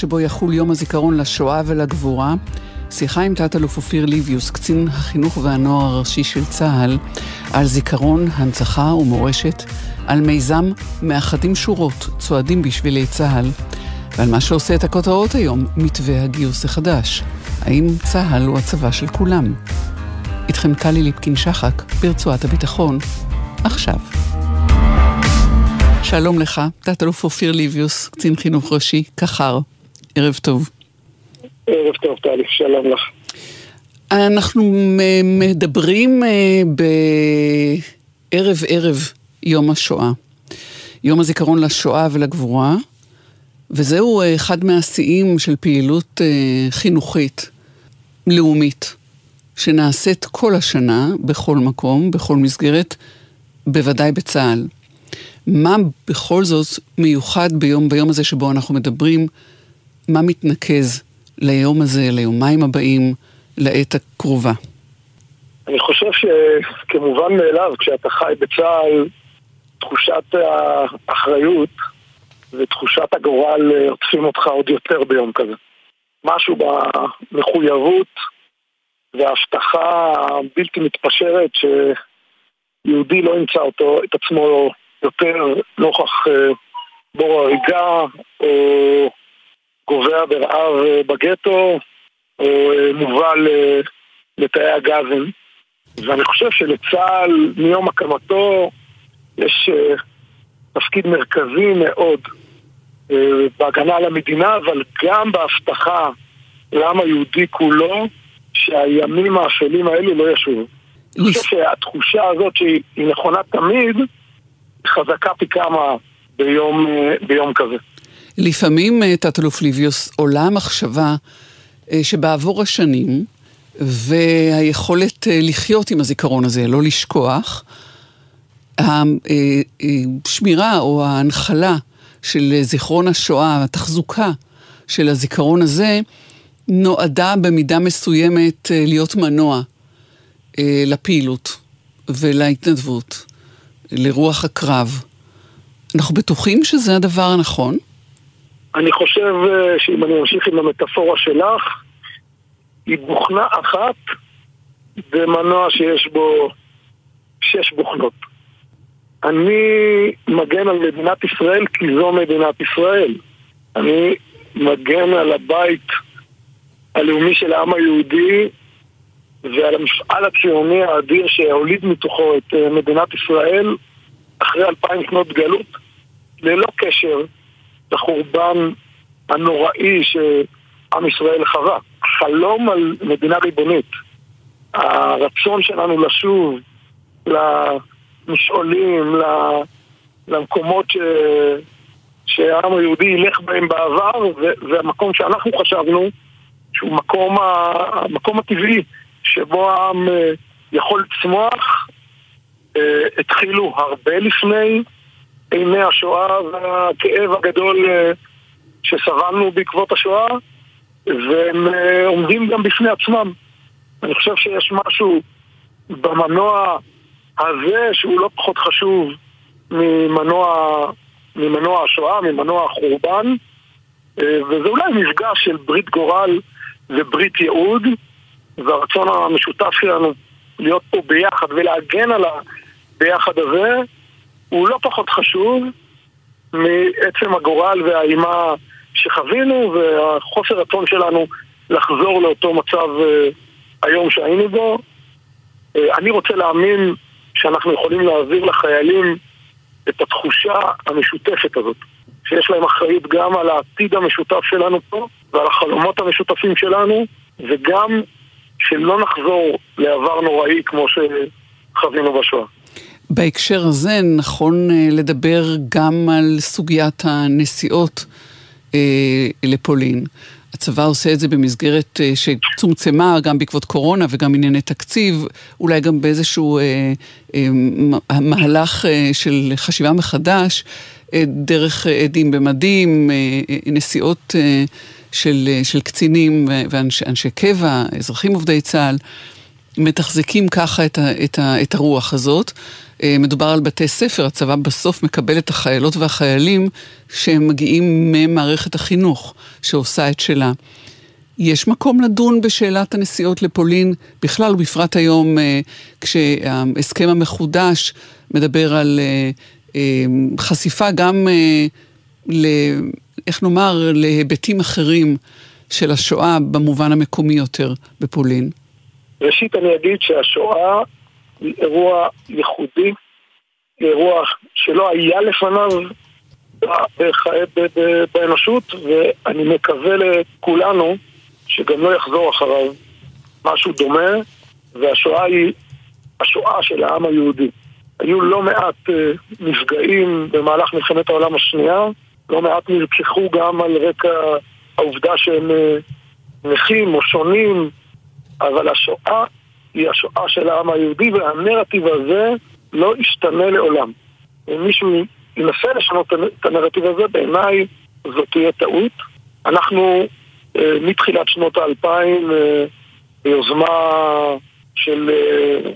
שבו יחול יום הזיכרון לשואה ולגבורה, שיחה עם תת-אלוף אופיר ליביוס, קצין החינוך והנוער הראשי של צה"ל, על זיכרון, הנצחה ומורשת, על מיזם מאחדים שורות, צועדים בשבילי צה"ל, ועל מה שעושה את הכותרות היום, מתווה הגיוס החדש. האם צה"ל הוא הצבא של כולם? איתכם טלי ליפקין-שחק, ברצועת הביטחון, עכשיו. שלום לך, תת-אלוף אופיר ליביוס, קצין חינוך ראשי, קח"ר. ערב טוב. ערב טוב, טלי, שלום לך. אנחנו מדברים אה, בערב ערב יום השואה. יום הזיכרון לשואה ולגבורה, וזהו אה, אחד מהשיאים של פעילות אה, חינוכית, לאומית, שנעשית כל השנה, בכל מקום, בכל מסגרת, בוודאי בצה"ל. מה בכל זאת מיוחד ביום, ביום הזה שבו אנחנו מדברים, מה מתנקז ליום הזה, ליומיים הבאים, לעת הקרובה? אני חושב שכמובן מאליו, כשאתה חי בצה"ל, תחושת האחריות ותחושת הגורל עוטפים אותך עוד יותר ביום כזה. משהו במחויבות וההבטחה הבלתי מתפשרת שיהודי לא ימצא אותו, את עצמו יותר נוכח אה, בור הריגה, או גובע ברעב אה, בגטו, או אה, מובל לתאי הגזים. ואני חושב שלצה"ל מיום הקמתו יש תפקיד מרכזי מאוד בהגנה על המדינה, אבל גם בהבטחה לעם היהודי כולו שהימים האפלים האלו לא ישובו. אני חושב שהתחושה הזאת שהיא נכונה תמיד, חזקה פי כמה ביום, ביום כזה. לפעמים, אה, תת-אלוף ליביוס, עולה המחשבה אה, שבעבור השנים, והיכולת אה, לחיות עם הזיכרון הזה, לא לשכוח, השמירה או ההנחלה של זיכרון השואה, התחזוקה של הזיכרון הזה, נועדה במידה מסוימת להיות מנוע לפעילות ולהתנדבות. לרוח הקרב. אנחנו בטוחים שזה הדבר הנכון? אני חושב אה, שאם אני אמשיך עם המטאפורה שלך, היא בוכנה אחת במנוע שיש בו שש בוכנות. אני מגן על מדינת ישראל כי זו מדינת ישראל. אני מגן על הבית הלאומי של העם היהודי ועל המפעל הציוני האדיר שהוליד מתוכו את אה, מדינת ישראל אחרי אלפיים שנות גלות, ללא קשר לחורבן הנוראי שעם ישראל חווה. חלום על מדינה ריבונית. הרצון שלנו לשוב למשעולים, למקומות ש... שהעם היהודי ילך בהם בעבר, והמקום שאנחנו חשבנו שהוא מקום, המקום הטבעי שבו העם אה, יכול לצמוח, אה, התחילו הרבה לפני ימי השואה והכאב הגדול אה, שסבלנו בעקבות השואה, והם עומדים גם בפני עצמם. אני חושב שיש משהו במנוע הזה שהוא לא פחות חשוב ממנוע, ממנוע השואה, ממנוע החורבן, וזה אולי מפגש של ברית גורל וברית ייעוד. והרצון המשותף שלנו להיות פה ביחד ולהגן על הביחד הזה הוא לא פחות חשוב מעצם הגורל והאימה שחווינו והחוסר רצון שלנו לחזור לאותו מצב uh, היום שהיינו בו. Uh, אני רוצה להאמין שאנחנו יכולים להעביר לחיילים את התחושה המשותפת הזאת, שיש להם אחריות גם על העתיד המשותף שלנו פה ועל החלומות המשותפים שלנו וגם שלא נחזור לעבר נוראי כמו שחווינו בשואה. בהקשר הזה נכון אה, לדבר גם על סוגיית הנסיעות אה, לפולין. הצבא עושה את זה במסגרת אה, שצומצמה גם בעקבות קורונה וגם ענייני תקציב, אולי גם באיזשהו מהלך של חשיבה מחדש, דרך עדים במדים, נסיעות... של, של קצינים ואנשי קבע, אזרחים עובדי צה"ל, מתחזקים ככה את, ה, את, ה, את הרוח הזאת. אה, מדובר על בתי ספר, הצבא בסוף מקבל את החיילות והחיילים שהם מגיעים ממערכת החינוך, שעושה את שלה. יש מקום לדון בשאלת הנסיעות לפולין בכלל, ובפרט היום אה, כשההסכם המחודש מדבר על חשיפה גם, ל, איך נאמר, להיבטים אחרים של השואה במובן המקומי יותר בפולין. ראשית אני אגיד שהשואה אירוע ייחודי, אירוע שלא היה לפניו באנושות, ואני מקווה לכולנו שגם לא יחזור אחריו משהו דומה, והשואה היא השואה של העם היהודי. היו לא מעט uh, נפגעים במהלך מלחמת העולם השנייה, לא מעט נלקחו גם על רקע העובדה שהם uh, נכים או שונים, אבל השואה היא השואה של העם היהודי, והנרטיב הזה לא ישתנה לעולם. אם מישהו ינסה לשנות את הנרטיב הזה, בעיניי זאת תהיה טעות. אנחנו אה, מתחילת שנות האלפיים אה, ביוזמה של אה,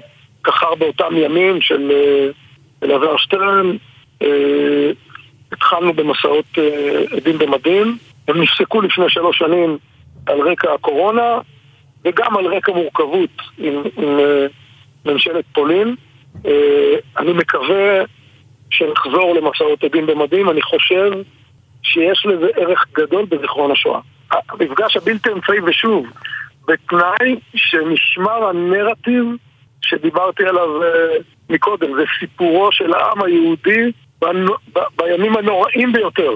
כחר באותם ימים, של אלעזר שטרן, התחלנו במסעות עדים במדים. הם נפסקו לפני שלוש שנים על רקע הקורונה, וגם על רקע מורכבות עם, עם ממשלת פולין. אני מקווה שנחזור למסעות עדים במדים, אני חושב שיש לזה ערך גדול בזיכרון השואה. המפגש הבלתי אמצעי, ושוב, בתנאי שנשמר הנרטיב שדיברתי עליו uh, מקודם, זה סיפורו של העם היהודי בימים הנוראים ביותר,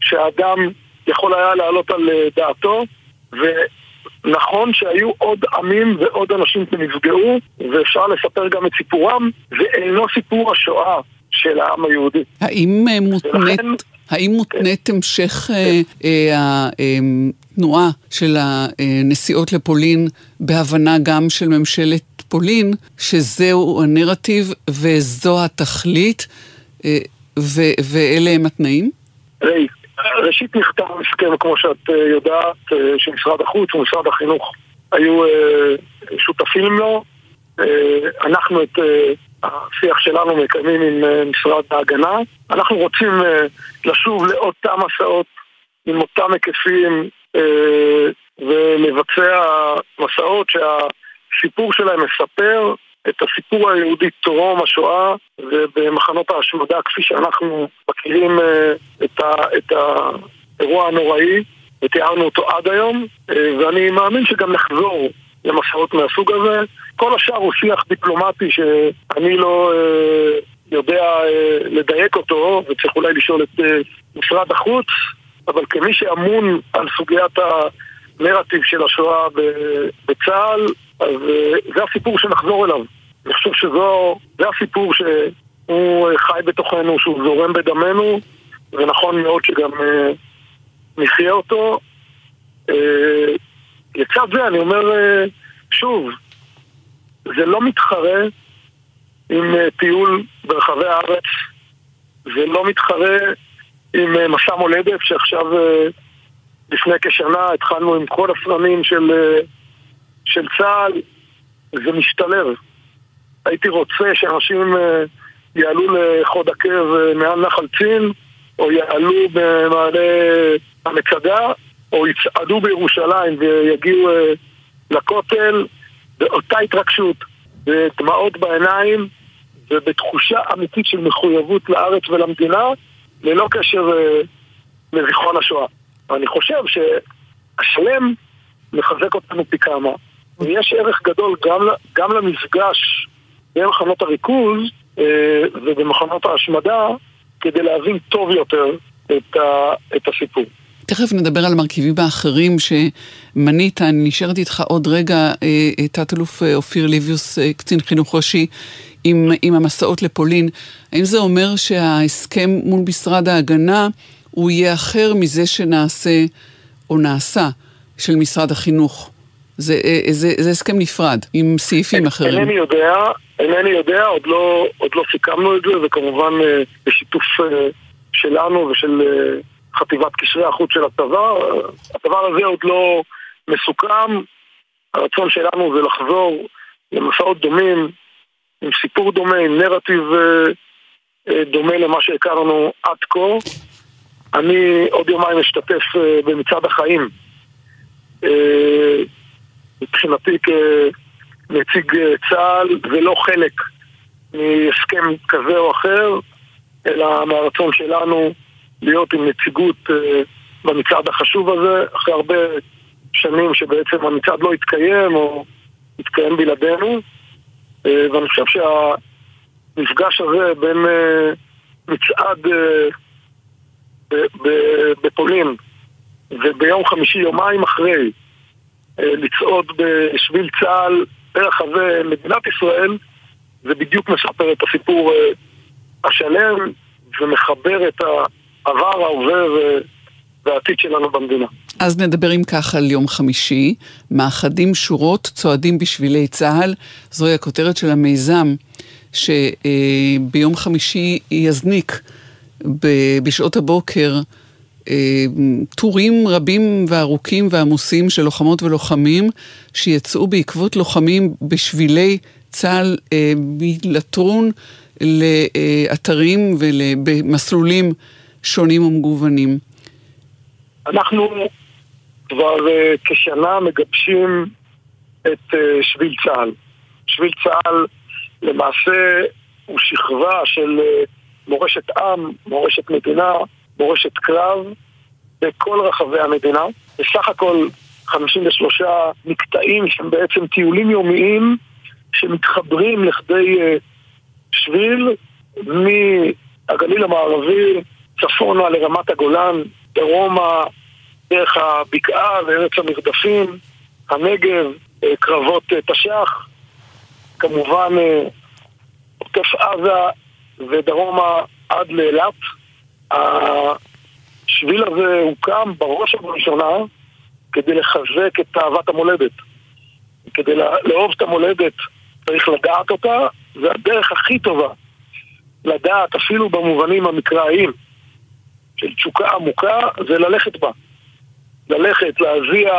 שהאדם יכול היה לעלות על דעתו, ונכון שהיו עוד עמים ועוד אנשים שנפגעו, ואפשר לספר גם את סיפורם, ואינו סיפור השואה של העם היהודי. האם אה, מותנית... האם מותנית המשך אה, אה, התנועה של הנסיעות לפולין בהבנה גם של ממשלת פולין, שזהו הנרטיב וזו התכלית, ואלה הם התנאים? ראשית נכתב הסכם, כמו שאת יודעת, שמשרד החוץ ומשרד החינוך היו שותפים לו. אנחנו את השיח שלנו מקיימים עם אה, משרד ההגנה. אנחנו רוצים אה, לשוב לאותם מסעות עם אותם היקפים אה, ולבצע מסעות שהסיפור שלהם מספר את הסיפור היהודי טרום השואה ובמחנות ההשמדה כפי שאנחנו מכירים את, ה, את האירוע הנוראי ותיארנו אותו עד היום ואני מאמין שגם נחזור למסעות מהסוג הזה. כל השאר הוא שיח דיפלומטי שאני לא אה, יודע אה, לדייק אותו, וצריך אולי לשאול את אה, משרד החוץ, אבל כמי שאמון על סוגיית הנרטיב של השואה בצה"ל, אז אה, זה הסיפור שנחזור אליו. אני חושב שזה הסיפור שהוא חי בתוכנו, שהוא זורם בדמנו, ונכון מאוד שגם אה, נחיה אותו. אה, לצד זה אני אומר אה, שוב, זה לא מתחרה עם אה, טיול ברחבי הארץ, זה לא מתחרה עם אה, מסע מולדת שעכשיו לפני כשנה התחלנו עם כל הסרנים של, של צה"ל, זה משתלב. הייתי רוצה שאנשים יעלו לחוד עקב מעל נחל צין, או יעלו במעלה המצדה, או יצעדו בירושלים ויגיעו uh, לכותל באותה התרגשות, בדמעות בעיניים ובתחושה אמיתית של מחויבות לארץ ולמדינה, ללא קשר לזיכרון השואה. ואני חושב שהשלם מחזק אותנו פי כמה, ויש ערך גדול גם, גם למפגש במחנות הריכוז uh, ובמחנות ההשמדה, כדי להבין טוב יותר את, ה, את הסיפור. תכף נדבר על המרכיבים האחרים שמנית, אני נשארת איתך עוד רגע, אה, תת-אלוף אה, אופיר ליביוס, אה, קצין חינוך ראשי, עם, עם המסעות לפולין. האם זה אומר שההסכם מול משרד ההגנה הוא יהיה אחר מזה שנעשה או נעשה של משרד החינוך? זה, זה, זה הסכם נפרד, עם סעיפים אחרים. אינני יודע, אינני יודע, עוד לא, עוד לא סיכמנו את זה, וכמובן בשיתוף שלנו ושל חטיבת קשרי החוץ של הצבא. הדבר הזה עוד לא מסוכם. הרצון שלנו זה לחזור למסעות דומים עם סיפור דומה, עם נרטיב דומה למה שהכרנו עד כה. אני עוד יומיים אשתתף במצעד החיים. מבחינתי כנציג צה"ל ולא חלק מהסכם כזה או אחר, אלא מהרצון שלנו להיות עם נציגות במצעד החשוב הזה, אחרי הרבה שנים שבעצם המצעד לא התקיים או התקיים בלעדינו. ואני חושב שהמפגש הזה בין מצעד בפולין וביום חמישי, יומיים אחרי, לצעוד בשביל צה"ל ברחבי מדינת ישראל, זה בדיוק מספר את הסיפור השלם ומחבר את העבר, ההווה והעתיד שלנו במדינה. אז נדבר אם כך על יום חמישי, מאחדים שורות, צועדים בשבילי צה"ל, זוהי הכותרת של המיזם שביום חמישי יזניק בשעות הבוקר טורים רבים וארוכים ועמוסים של לוחמות ולוחמים שיצאו בעקבות לוחמים בשבילי צה"ל מלטרון לאתרים ובמסלולים שונים ומגוונים. אנחנו כבר כשנה מגבשים את שביל צה"ל. שביל צה"ל למעשה הוא שכבה של מורשת עם, מורשת מדינה, מורשת קרב בכל רחבי המדינה. בסך הכל 53 מקטעים שהם בעצם טיולים יומיים שמתחברים לכדי שביל מהגליל המערבי צפונה לרמת הגולן, דרומה דרך הבקעה וארץ המרדפים, הנגב, קרבות תש"ח, כמובן עוטף עזה ודרומה עד לאילת. השביל הזה הוקם בראש ובראשונה כדי לחזק את אהבת המולדת. כדי לאהוב את המולדת צריך לדעת אותה, והדרך הכי טובה לדעת, אפילו במובנים המקראיים של תשוקה עמוקה, זה ללכת בה. ללכת, להזיע,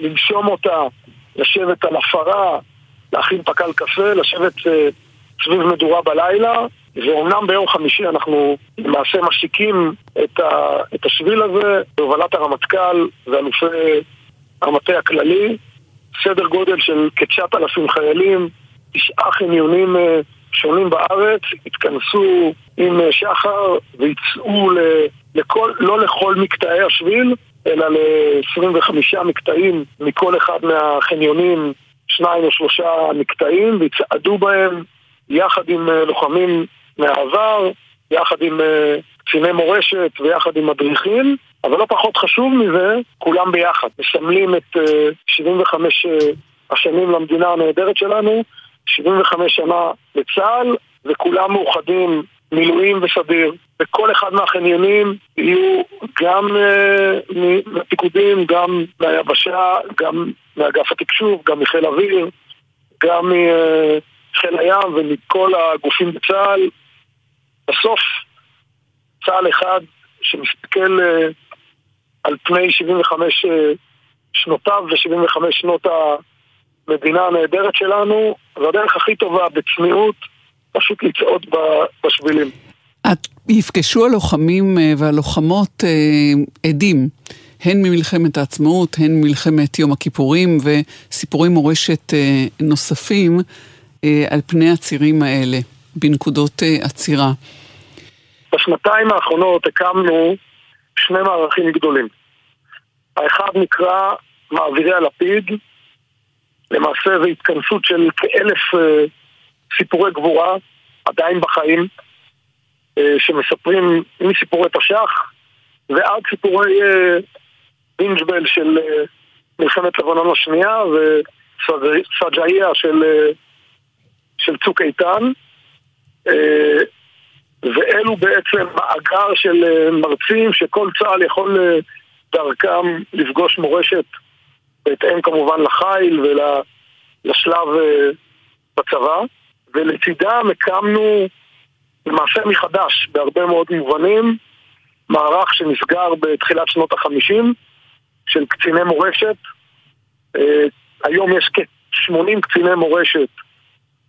לנשום אותה, לשבת על עפרה, להכין פקל קפה, לשבת סביב מדורה בלילה, ואומנם ביום חמישי אנחנו למעשה משיקים את, ה, את השביל הזה בהובלת הרמטכ"ל ואלופי המטה הכללי, סדר גודל של כ-9,000 חיילים, תשעה חניונים שונים בארץ, התכנסו עם שחר ויצאו לכל, לא לכל מקטעי השביל, אלא ל-25 מקטעים מכל אחד מהחניונים, שניים או שלושה מקטעים, ויצעדו בהם יחד עם לוחמים מהעבר, יחד עם קציני מורשת ויחד עם מדריכים, אבל לא פחות חשוב מזה, כולם ביחד. מסמלים את 75 השנים למדינה הנהדרת שלנו, 75 שנה לצה"ל, וכולם מאוחדים, מילואים וסדיר. בכל אחד מהחניונים יהיו גם uh, מהפיקודים, גם מהיבשה, גם מאגף התקשוב, גם מחיל אוויר, גם מחיל הים ומכל הגופים בצה"ל. בסוף צה"ל אחד שמסתכל uh, על פני 75 uh, שנותיו ו-75 שנות המדינה הנהדרת שלנו, זו הדרך הכי טובה בצניעות, פשוט לצעוד בשבילים. את, יפגשו הלוחמים והלוחמות עדים, הן ממלחמת העצמאות, הן ממלחמת יום הכיפורים וסיפורי מורשת נוספים על פני הצירים האלה, בנקודות עצירה. בשנתיים האחרונות הקמנו שני מערכים גדולים. האחד נקרא מעבירי הלפיד, למעשה זו התכנסות של כאלף סיפורי גבורה, עדיין בחיים, שמספרים מסיפורי תש"ח ועד סיפורי בינג'בל של מלחמת לבנון השנייה וסג'איה של, של צוק איתן ואלו בעצם מאגר של מרצים שכל צה"ל יכול דרכם לפגוש מורשת בהתאם כמובן לחיל ולשלב בצבא. ולצידם הקמנו למעשה מחדש בהרבה מאוד מובנים מערך שנסגר בתחילת שנות החמישים של קציני מורשת. היום יש כ-80 קציני מורשת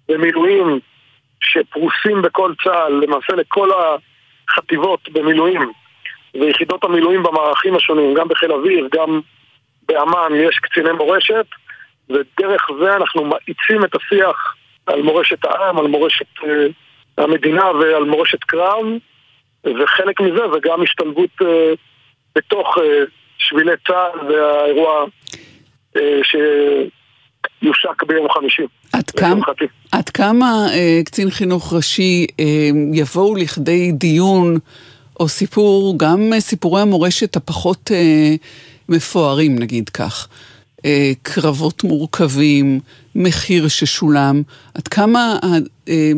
במילואים שפרוסים בכל צה"ל, למעשה לכל החטיבות במילואים ויחידות המילואים במערכים השונים, גם בחיל אוויר, גם באמ"ן יש קציני מורשת, ודרך זה אנחנו מאיצים את השיח על מורשת העם, על מורשת uh, המדינה ועל מורשת קרב, וחלק מזה זה גם השתלבות uh, בתוך uh, שבילי צה"ל והאירוע uh, שיושק ביום חמישי. עד כמה, עד כמה uh, קצין חינוך ראשי uh, יבואו לכדי דיון או סיפור, גם uh, סיפורי המורשת הפחות uh, מפוארים נגיד כך. אה, קרבות מורכבים, מחיר ששולם, עד כמה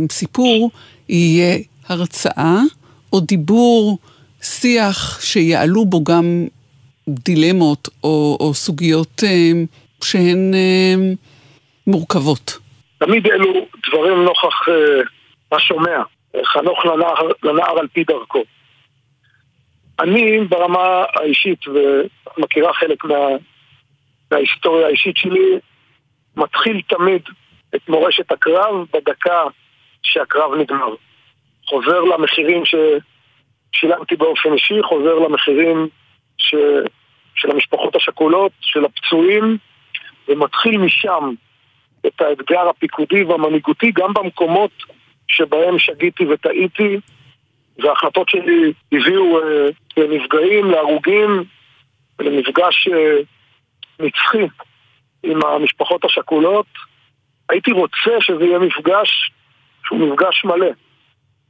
הסיפור יהיה הרצאה או דיבור, שיח שיעלו בו גם דילמות או, או סוגיות אה, שהן אה, מורכבות. תמיד אלו דברים נוכח השומע, חנוך לנער, לנער על פי דרכו. אני ברמה האישית, ואת מכירה חלק מה, מההיסטוריה האישית שלי, מתחיל תמיד את מורשת הקרב בדקה שהקרב נגמר. חוזר למחירים ששילמתי באופן אישי, חוזר למחירים ש... של המשפחות השכולות, של הפצועים, ומתחיל משם את האתגר הפיקודי והמנהיגותי גם במקומות שבהם שגיתי וטעיתי, וההחלטות שלי הביאו אה, לנפגעים, להרוגים, למפגש אה, נצחי עם המשפחות השכולות. הייתי רוצה שזה יהיה מפגש שהוא מפגש מלא.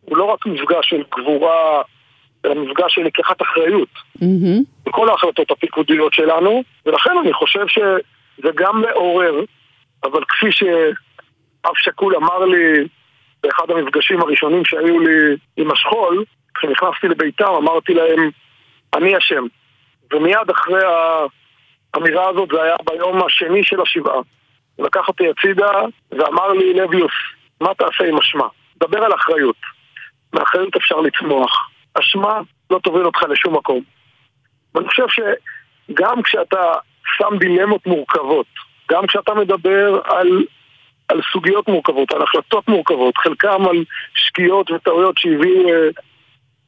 הוא לא רק מפגש של גבורה, אלא מפגש של לקיחת אחריות. Mm-hmm. בכל ההחלטות הפיקודיות שלנו, ולכן אני חושב שזה גם מעורר, אבל כפי שאב שכול אמר לי באחד המפגשים הראשונים שהיו לי עם השכול, כשנכנסתי לביתם אמרתי להם, אני אשם. ומיד אחרי האמירה הזאת, זה היה ביום השני של השבעה. לקח אותי הצידה ואמר לי, לביוס, מה תעשה עם אשמה? דבר על אחריות. מאחריות אפשר לצמוח. אשמה לא תוביל אותך לשום מקום. ואני חושב שגם כשאתה שם דילמות מורכבות, גם כשאתה מדבר על, על סוגיות מורכבות, על החלטות מורכבות, חלקם על שגיאות וטעויות שהביאו אה,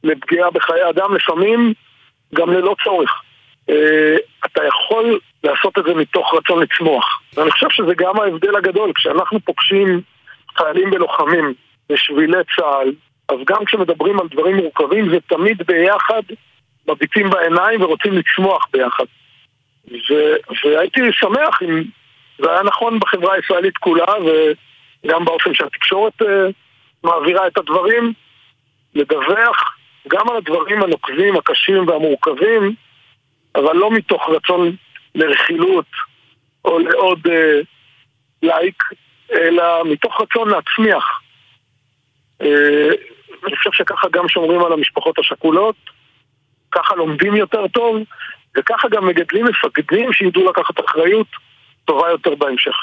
לפגיעה בחיי אדם, לפעמים גם ללא צורך. אה, אתה יכול לעשות את זה מתוך רצון לצמוח. ואני חושב שזה גם ההבדל הגדול, כשאנחנו פוגשים חיילים ולוחמים בשבילי צה"ל, אז גם כשמדברים על דברים מורכבים זה תמיד ביחד מביטים בעיניים ורוצים לצמוח ביחד. ו- והייתי שמח אם זה היה נכון בחברה הישראלית כולה וגם באופן שהתקשורת uh, מעבירה את הדברים, לדווח גם על הדברים הנוקבים, הקשים והמורכבים, אבל לא מתוך רצון לרכילות או לעוד אה, לייק, אלא מתוך רצון להצמיח. אה, אני חושב שככה גם שומרים על המשפחות השכולות, ככה לומדים יותר טוב, וככה גם מגדלים מפקדים שידעו לקחת אחריות טובה יותר בהמשך.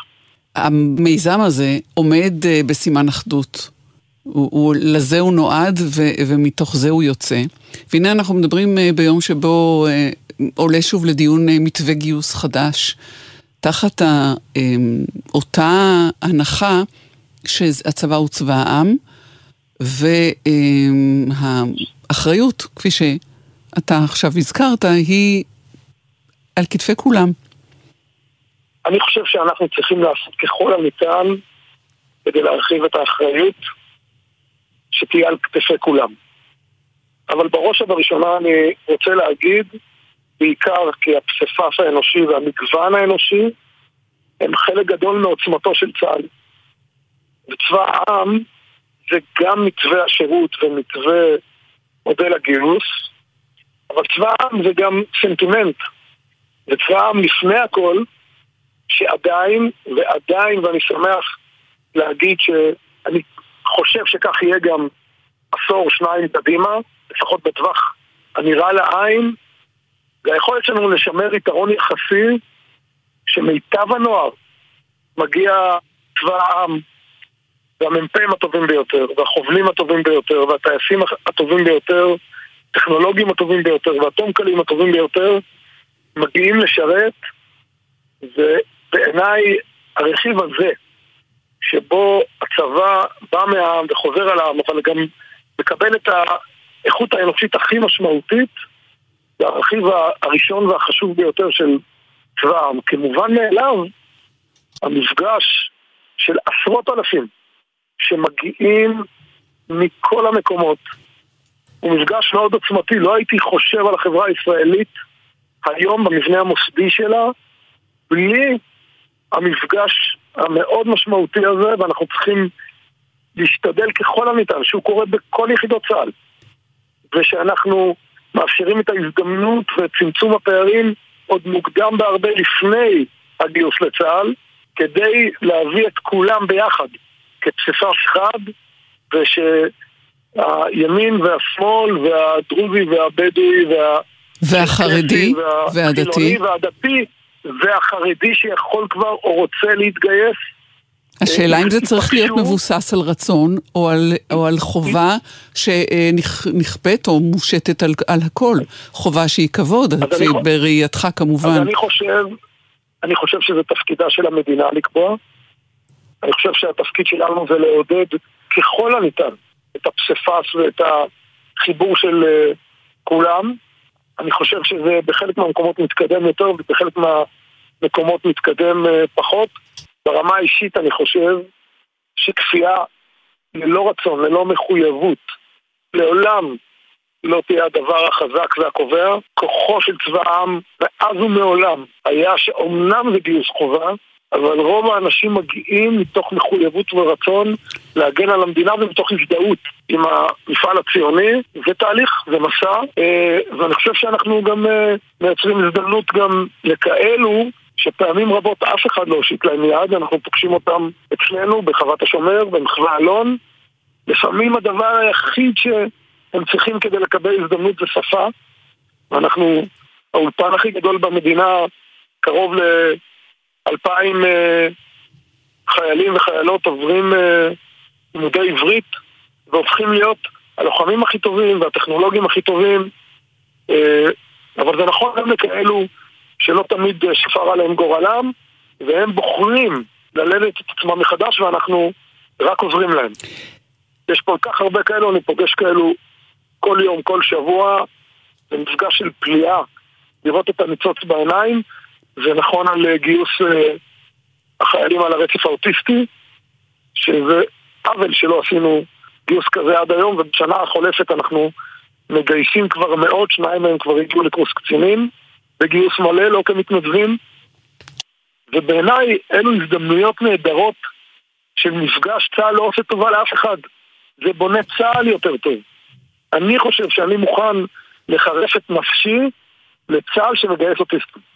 המיזם הזה עומד אה, בסימן אחדות. הוא, הוא, לזה הוא נועד ו, ומתוך זה הוא יוצא. והנה אנחנו מדברים אה, ביום שבו אה, עולה שוב לדיון מתווה גיוס חדש, תחת ה, אותה הנחה שהצבא הוא צבא העם, והאחריות, כפי שאתה עכשיו הזכרת, היא על כתפי כולם. אני חושב שאנחנו צריכים לעשות ככל הניתן כדי להרחיב את האחריות שתהיה על כתפי כולם. אבל בראש ובראשונה אני רוצה להגיד, בעיקר כי הפסיפס האנושי והמגוון האנושי הם חלק גדול מעוצמתו של צה"ל. וצבא העם זה גם מתווה השירות ומתווה מודל הגיוס, אבל צבא העם זה גם סנטימנט. וצבא העם לפני הכל, שעדיין, ועדיין, ואני שמח להגיד שאני חושב שכך יהיה גם עשור, שניים קדימה, לפחות בטווח הנראה לעין, והיכולת שלנו לשמר יתרון יחסי שמיטב הנוער מגיע צבא העם והמ"פים הטובים ביותר, והחובלים הטובים ביותר, והטייסים הטובים ביותר, הטכנולוגים הטובים ביותר, והטומקלים הטובים ביותר, מגיעים לשרת, ובעיניי הרכיב הזה שבו הצבא בא מהעם וחוזר על העם, אבל גם מקבל את האיכות האנושית הכי משמעותית, זה הרכיב הראשון והחשוב ביותר של צבא העם. כמובן מאליו, המפגש של עשרות אלפים שמגיעים מכל המקומות הוא מפגש מאוד עוצמתי. לא הייתי חושב על החברה הישראלית היום במבנה המוסדי שלה בלי המפגש המאוד משמעותי הזה, ואנחנו צריכים להשתדל ככל הניתן שהוא קורה בכל יחידות צה"ל, ושאנחנו מאפשרים את ההזדמנות וצמצום הפערים עוד מוקדם בהרבה לפני הגיוס לצה"ל, כדי להביא את כולם ביחד כפסיפס חד, ושהימין והשמאל והדרוזי והבדואי וה... והחרדי והדתי. והדתי והחרדי שיכול כבר או רוצה להתגייס. השאלה אם זה צריך להיות מבוסס על רצון או על, או על חובה שנכפית או מושתת על, על הכל. חובה שהיא כבוד, בראייתך כמובן. אז אני חושב, אני חושב שזה תפקידה של המדינה לקבוע. אני חושב שהתפקיד שלנו זה לעודד ככל הניתן את הפסיפס ואת החיבור של אה, כולם. אני חושב שזה בחלק מהמקומות מתקדם יותר ובחלק מהמקומות מתקדם אה, פחות. ברמה האישית אני חושב שכפייה ללא רצון, ללא מחויבות, לעולם לא תהיה הדבר החזק והקובע. כוחו של צבא העם מאז ומעולם היה שאומנם זה גיוס חובה, אבל רוב האנשים מגיעים מתוך מחויבות ורצון להגן על המדינה ומתוך הזדהות עם המפעל הציוני. זה תהליך, זה מסע, אה, ואני חושב שאנחנו גם אה, מייצרים הזדמנות גם לכאלו שפעמים רבות אף אחד לא הושיט להם יד, אנחנו פוגשים אותם אצלנו בחוות השומר, במחווה אלון. לפעמים הדבר היחיד שהם צריכים כדי לקבל הזדמנות זה שפה. ואנחנו, האולפן הכי גדול במדינה, קרוב לאלפיים אה, חיילים וחיילות עוברים אה, לימודי עברית והופכים להיות הלוחמים הכי טובים והטכנולוגים הכי טובים. אה, אבל זה נכון גם לכאלו שלא תמיד שפר עליהם גורלם, והם בוחרים ללדת את עצמם מחדש ואנחנו רק עוזרים להם. יש כל כך הרבה כאלו, אני פוגש כאלו כל יום, כל שבוע, זה מפגש של פליאה, לראות את הניצוץ בעיניים, זה נכון על גיוס uh, החיילים על הרצף האוטיסטי, שזה עוול שלא עשינו גיוס כזה עד היום, ובשנה החולפת אנחנו מגייסים כבר מאות, שניים מהם כבר הגיעו לקורס קצינים. בגיוס מלא, לא כמתנדבים. ובעיניי אלו הזדמנויות נהדרות של מפגש צה"ל לא עושה טובה לאף אחד. זה בונה צה"ל יותר טוב. אני חושב שאני מוכן לחרף את נפשי לצה"ל שמגייס אוטיסטים.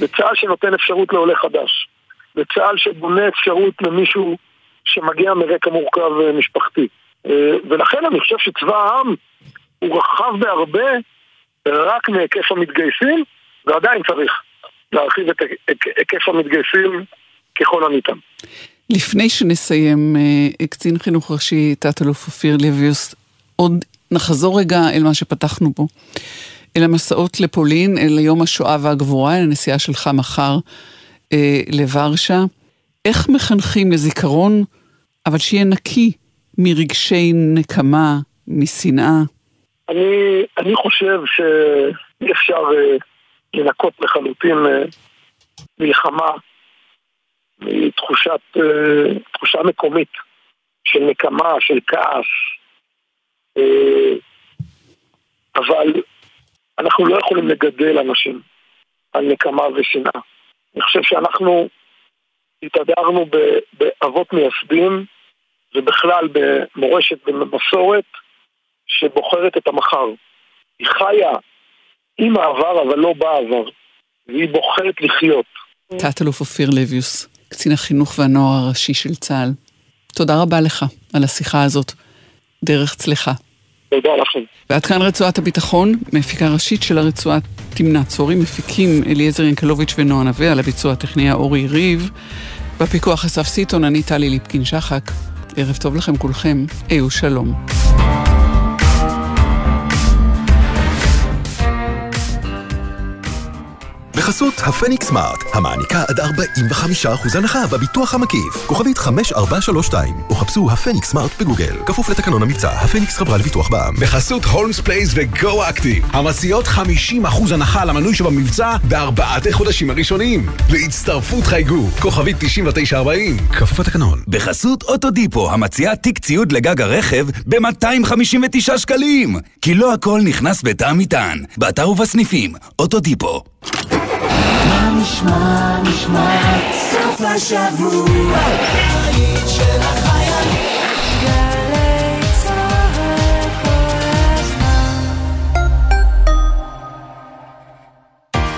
לצה"ל שנותן אפשרות לעולה חדש. לצה"ל שבונה אפשרות למישהו שמגיע מרקע מורכב אה, משפחתי. אה, ולכן אני חושב שצבא העם הוא רחב בהרבה רק מהיקף המתגייסים, ועדיין צריך להרחיב את היקף המתגייסים ככל הניתן. לפני שנסיים, אה, קצין חינוך ראשי, תת-אלוף אופיר לויוס, עוד נחזור רגע אל מה שפתחנו בו. אל המסעות לפולין, אל יום השואה והגבורה, אל הנסיעה שלך מחר אה, לוורשה. איך מחנכים לזיכרון, אבל שיהיה נקי מרגשי נקמה, משנאה? אני, אני חושב שאי אפשר אה, לנקות לחלוטין אה, מלחמה מתחושת, אה, תחושה מקומית של נקמה, של כעס, אה, אבל אנחנו לא יכולים לגדל אנשים על נקמה ושנאה. אני חושב שאנחנו התהדרנו באבות מייסדים ובכלל במורשת ובמסורת שבוחרת את המחר. היא חיה עם העבר, אבל לא בעבר. והיא בוחרת לחיות. תת-אלוף אופיר לויוס, קצין החינוך והנוער הראשי של צה"ל. תודה רבה לך על השיחה הזאת. דרך צלחה. תודה לכם. ועד כאן רצועת הביטחון, מפיקה ראשית של הרצועה תמנע צורים, מפיקים אליעזר ינקלוביץ' ונועה נווה, על הביצוע הטכניה אורי ריב. בפיקוח אסף סיטון, אני טלי ליפקין שחק. ערב טוב לכם כולכם, היו שלום. בחסות הפניקס סמארט, המעניקה עד 45% הנחה בביטוח המקיף. כוכבית 5432, או חפשו הפניקס סמארט בגוגל. כפוף לתקנון המבצע, הפניקס חברה לביטוח בע"מ. בחסות הולמס פלייס וגו אקטיב, המציעות 50% הנחה על המנוי שבמבצע בארבעת החודשים הראשונים. להצטרפות חייגו, כוכבית 9940, כפוף לתקנון. בחסות אוטודיפו, המציעה תיק ציוד לגג הרכב ב-259 שקלים. כי לא הכל נכנס בתא מטען. באתר ובסניפים, אוטודיפו.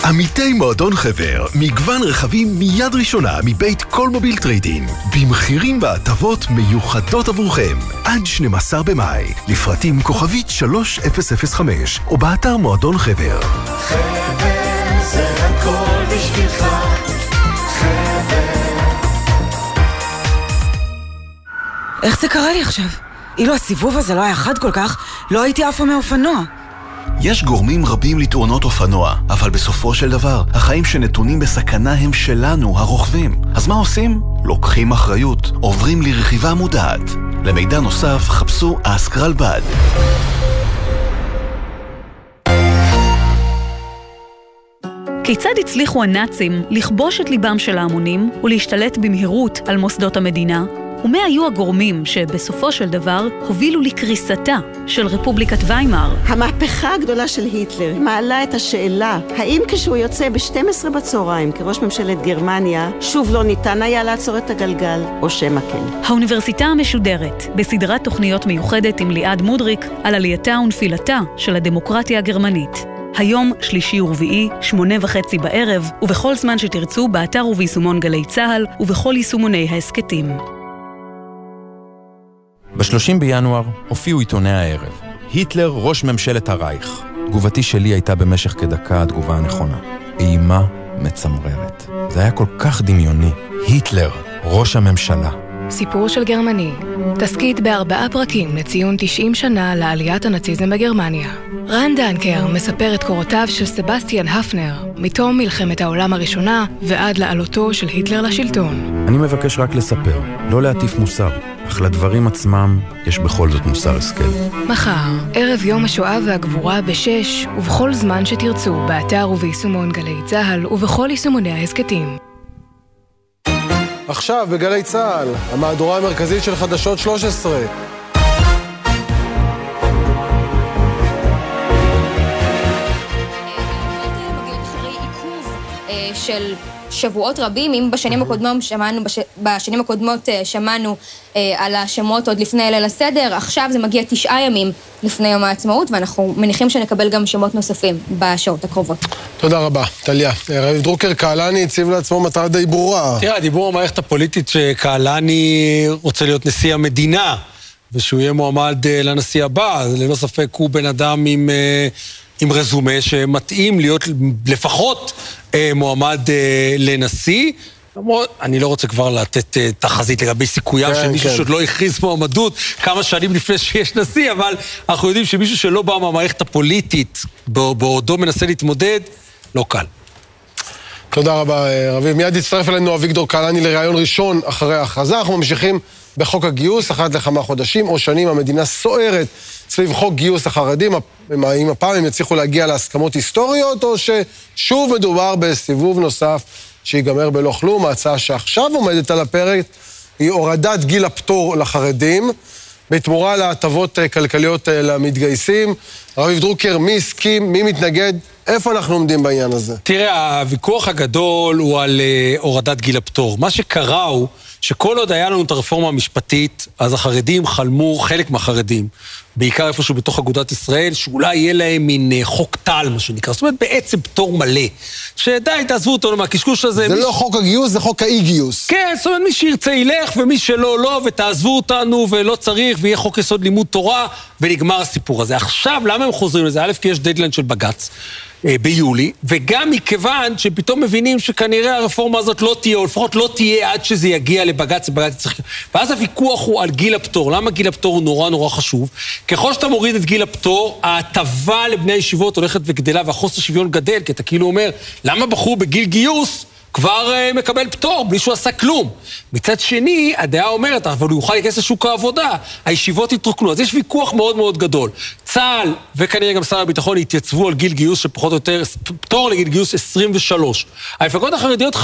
עמיתי מועדון חבר, מגוון רכבים מיד ראשונה מבית כל מוביל טריידין, במחירים והטבות מיוחדות עבורכם, עד 12 במאי, לפרטים כוכבית 3005, או באתר מועדון חבר. חבר איך זה קרה לי עכשיו? אילו הסיבוב הזה לא היה חד כל כך, לא הייתי עפה מאופנוע. יש גורמים רבים לתאונות אופנוע, אבל בסופו של דבר, החיים שנתונים בסכנה הם שלנו, הרוכבים. אז מה עושים? לוקחים אחריות, עוברים לרכיבה מודעת. למידע נוסף, חפשו אסק רלב"ד. כיצד הצליחו הנאצים לכבוש את ליבם של ההמונים ולהשתלט במהירות על מוסדות המדינה? ומה היו הגורמים שבסופו של דבר הובילו לקריסתה של רפובליקת ויימאר? המהפכה הגדולה של היטלר מעלה את השאלה, האם כשהוא יוצא ב-12 בצהריים כראש ממשלת גרמניה, שוב לא ניתן היה לעצור את הגלגל, או שמא כן? האוניברסיטה המשודרת, בסדרת תוכניות מיוחדת עם ליעד מודריק על עלייתה ונפילתה של הדמוקרטיה הגרמנית. היום, שלישי ורביעי, שמונה וחצי בערב, ובכל זמן שתרצו, באתר וביישומון גלי צה"ל, ובכל יישומוני ההסכתים. ב-30 בינואר הופיעו עיתוני הערב. היטלר ראש ממשלת הרייך. תגובתי שלי הייתה במשך כדקה התגובה הנכונה. אימה מצמררת. זה היה כל כך דמיוני. היטלר, ראש הממשלה. סיפור של גרמני, תסכית בארבעה פרקים לציון 90 שנה לעליית הנאציזם בגרמניה. רן דנקר מספר את קורותיו של סבסטיאן הפנר, מתום מלחמת העולם הראשונה ועד לעלותו של היטלר לשלטון. אני מבקש רק לספר, לא להטיף מוסר, אך לדברים עצמם יש בכל זאת מוסר השכל. מחר, ערב יום השואה והגבורה בשש, ובכל זמן שתרצו, באתר וביישומון גלי צה"ל ובכל יישומוני ההסכתים. עכשיו בגלי צה"ל, המהדורה המרכזית של חדשות 13. של שבועות רבים, אם בשנים הקודמות שמענו, בש... בשנים הקודמות אה, שמענו אה, על השמות עוד לפני ליל הסדר, עכשיו זה מגיע תשעה ימים לפני יום העצמאות, ואנחנו מניחים שנקבל גם שמות נוספים בשעות הקרובות. תודה רבה, טליה. רביב דרוקר קהלני הציב לעצמו מטרה די ברורה. תראה, דיבור במערכת הפוליטית שקהלני רוצה להיות נשיא המדינה, ושהוא יהיה מועמד אה, לנשיא הבא, ללא ספק הוא בן אדם עם... אה, עם רזומה שמתאים להיות לפחות אה, מועמד אה, לנשיא. למרות, אני לא רוצה כבר לתת אה, תחזית לגבי סיכוייו כן, של מישהו כן. שעוד לא הכריז מועמדות כמה שנים לפני שיש נשיא, אבל אנחנו יודעים שמישהו שלא בא מהמערכת הפוליטית, בעודו מנסה להתמודד, לא קל. תודה רבה, אה, רביב. מיד יצטרף אלינו אביגדור קהלני לראיון ראשון אחרי ההכרזה. אנחנו ממשיכים בחוק הגיוס, אחת לכמה חודשים או שנים המדינה סוערת סביב חוק גיוס החרדים. האם הפעם הם יצליחו להגיע להסכמות היסטוריות, או ששוב מדובר בסיבוב נוסף שיגמר בלא כלום. ההצעה שעכשיו עומדת על הפרק היא הורדת גיל הפטור לחרדים, בתמורה להטבות אה, כלכליות אה, למתגייסים. רביב דרוקר, מי הסכים, מי מתנגד? איפה אנחנו עומדים בעניין הזה? תראה, הוויכוח הגדול הוא על uh, הורדת גיל הפטור. מה שקרה הוא שכל עוד היה לנו את הרפורמה המשפטית, אז החרדים חלמו, חלק מהחרדים, בעיקר איפשהו בתוך אגודת ישראל, שאולי יהיה להם מין uh, חוק טל, מה שנקרא. זאת אומרת, בעצם פטור מלא. שדי, תעזבו אותו מהקשקוש הזה. זה מי לא חוק הגיוס, זה חוק האי-גיוס. כן, זאת אומרת, מי שירצה ילך, ומי שלא, לא, ותעזבו אותנו, ולא צריך, ויהיה חוק יסוד לימוד תורה, ונגמר הסיפור הזה. עכשיו, למה הם חוזרים לזה? א', כי יש דדליין של בג"ץ. אה, ביולי, וגם מכיוון שפתאום מבינים שכנראה הרפורמה הזאת לא תהיה, או לפחות לא תהיה עד שזה יגיע לבג"ץ, ובג"ץ צריך... ואז הוויכוח הוא על גיל הפטור. למה גיל הפטור הוא נורא נורא חשוב? ככל שאתה מוריד את גיל הפטור, ההטבה לבני הישיבות הולכת וגדלה והחוסר שוויון גדל, כי אתה כאילו אומר, למה בחור בגיל גיוס כבר uh, מקבל פטור בלי שהוא עשה כלום? מצד שני, הדעה אומרת, אבל הוא יוכל להיכנס לשוק העבודה, הישיבות יתרוקנו. אז יש ויכוח מאוד מאוד גדול. צה"ל וכנראה גם שר הביטחון התייצבו על גיל גיוס שפחות או יותר, פטור לגיל גיוס 23. המפלגות החרדיות